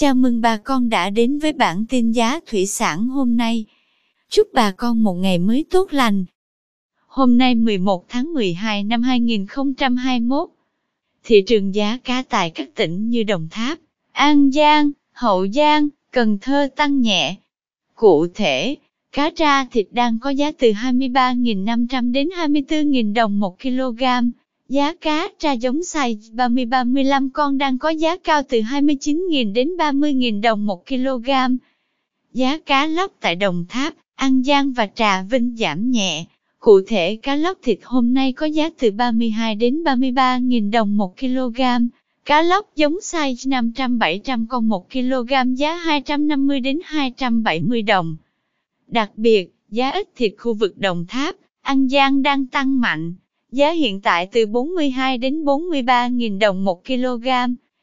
Chào mừng bà con đã đến với bản tin giá thủy sản hôm nay. Chúc bà con một ngày mới tốt lành. Hôm nay 11 tháng 12 năm 2021, thị trường giá cá tại các tỉnh như Đồng Tháp, An Giang, Hậu Giang, Cần Thơ tăng nhẹ. Cụ thể, cá tra thịt đang có giá từ 23.500 đến 24.000 đồng một kg. Giá cá tra giống size 30-35 con đang có giá cao từ 29.000 đến 30.000 đồng một kg. Giá cá lóc tại Đồng Tháp, An Giang và Trà Vinh giảm nhẹ. Cụ thể cá lóc thịt hôm nay có giá từ 32 đến 33.000 đồng một kg. Cá lóc giống size 500-700 con 1 kg giá 250 đến 270 đồng. Đặc biệt, giá ít thịt khu vực Đồng Tháp, An Giang đang tăng mạnh. Giá hiện tại từ 42 đến 43.000 đồng một kg.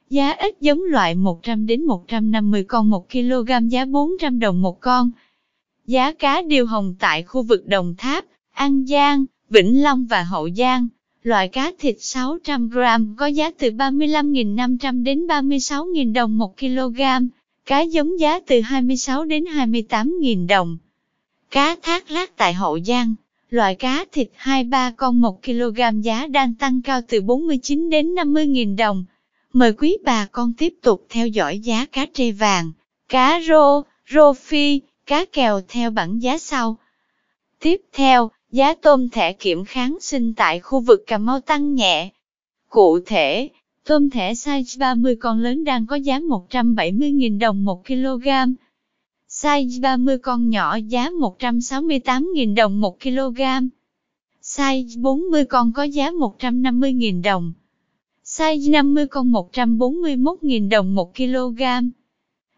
Giá ít giống loại 100 đến 150 con một kg giá 400 đồng một con. Giá cá điêu hồng tại khu vực Đồng Tháp, An Giang, Vĩnh Long và Hậu Giang, loại cá thịt 600 g có giá từ 35.500 đến 36.000 đồng một kg, cá giống giá từ 26 đến 28.000 đồng. Cá thác lát tại Hậu Giang, loại cá thịt 2-3 con 1 kg giá đang tăng cao từ 49 đến 50.000 đồng. Mời quý bà con tiếp tục theo dõi giá cá trê vàng, cá rô, rô phi, cá kèo theo bảng giá sau. Tiếp theo, giá tôm thẻ kiểm kháng sinh tại khu vực Cà Mau tăng nhẹ. Cụ thể, tôm thẻ size 30 con lớn đang có giá 170.000 đồng 1 kg. Size 30 con nhỏ giá 168.000 đồng 1 kg. Size 40 con có giá 150.000 đồng. Size 50 con 141.000 đồng 1 kg.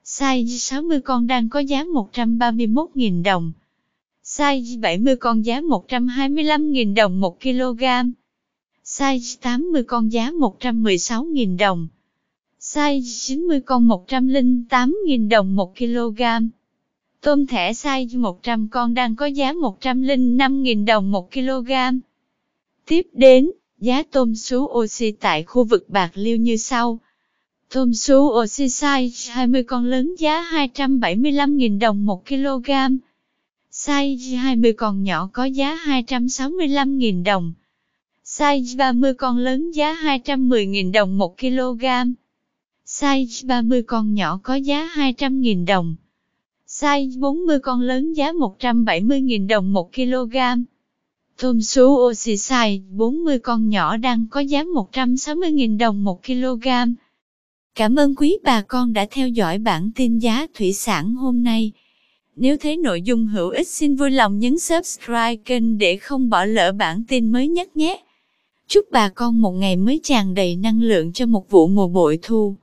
Size 60 con đang có giá 131.000 đồng. Size 70 con giá 125.000 đồng 1 kg. Size 80 con giá 116.000 đồng. Size 90 con 108.000 đồng 1 kg. Tôm thẻ size 100 con đang có giá 105.000 đồng 1 kg. Tiếp đến, giá tôm sú oxy tại khu vực Bạc Liêu như sau. Tôm sú oxy size 20 con lớn giá 275.000 đồng 1 kg. Size 20 con nhỏ có giá 265.000 đồng. Size 30 con lớn giá 210.000 đồng 1 kg. Size 30 con nhỏ có giá 200.000 đồng. Size 40 con lớn giá 170.000 đồng 1 kg. Tôm sú oxy size 40 con nhỏ đang có giá 160.000 đồng 1 kg. Cảm ơn quý bà con đã theo dõi bản tin giá thủy sản hôm nay. Nếu thấy nội dung hữu ích xin vui lòng nhấn subscribe kênh để không bỏ lỡ bản tin mới nhất nhé. Chúc bà con một ngày mới tràn đầy năng lượng cho một vụ mùa bội thu.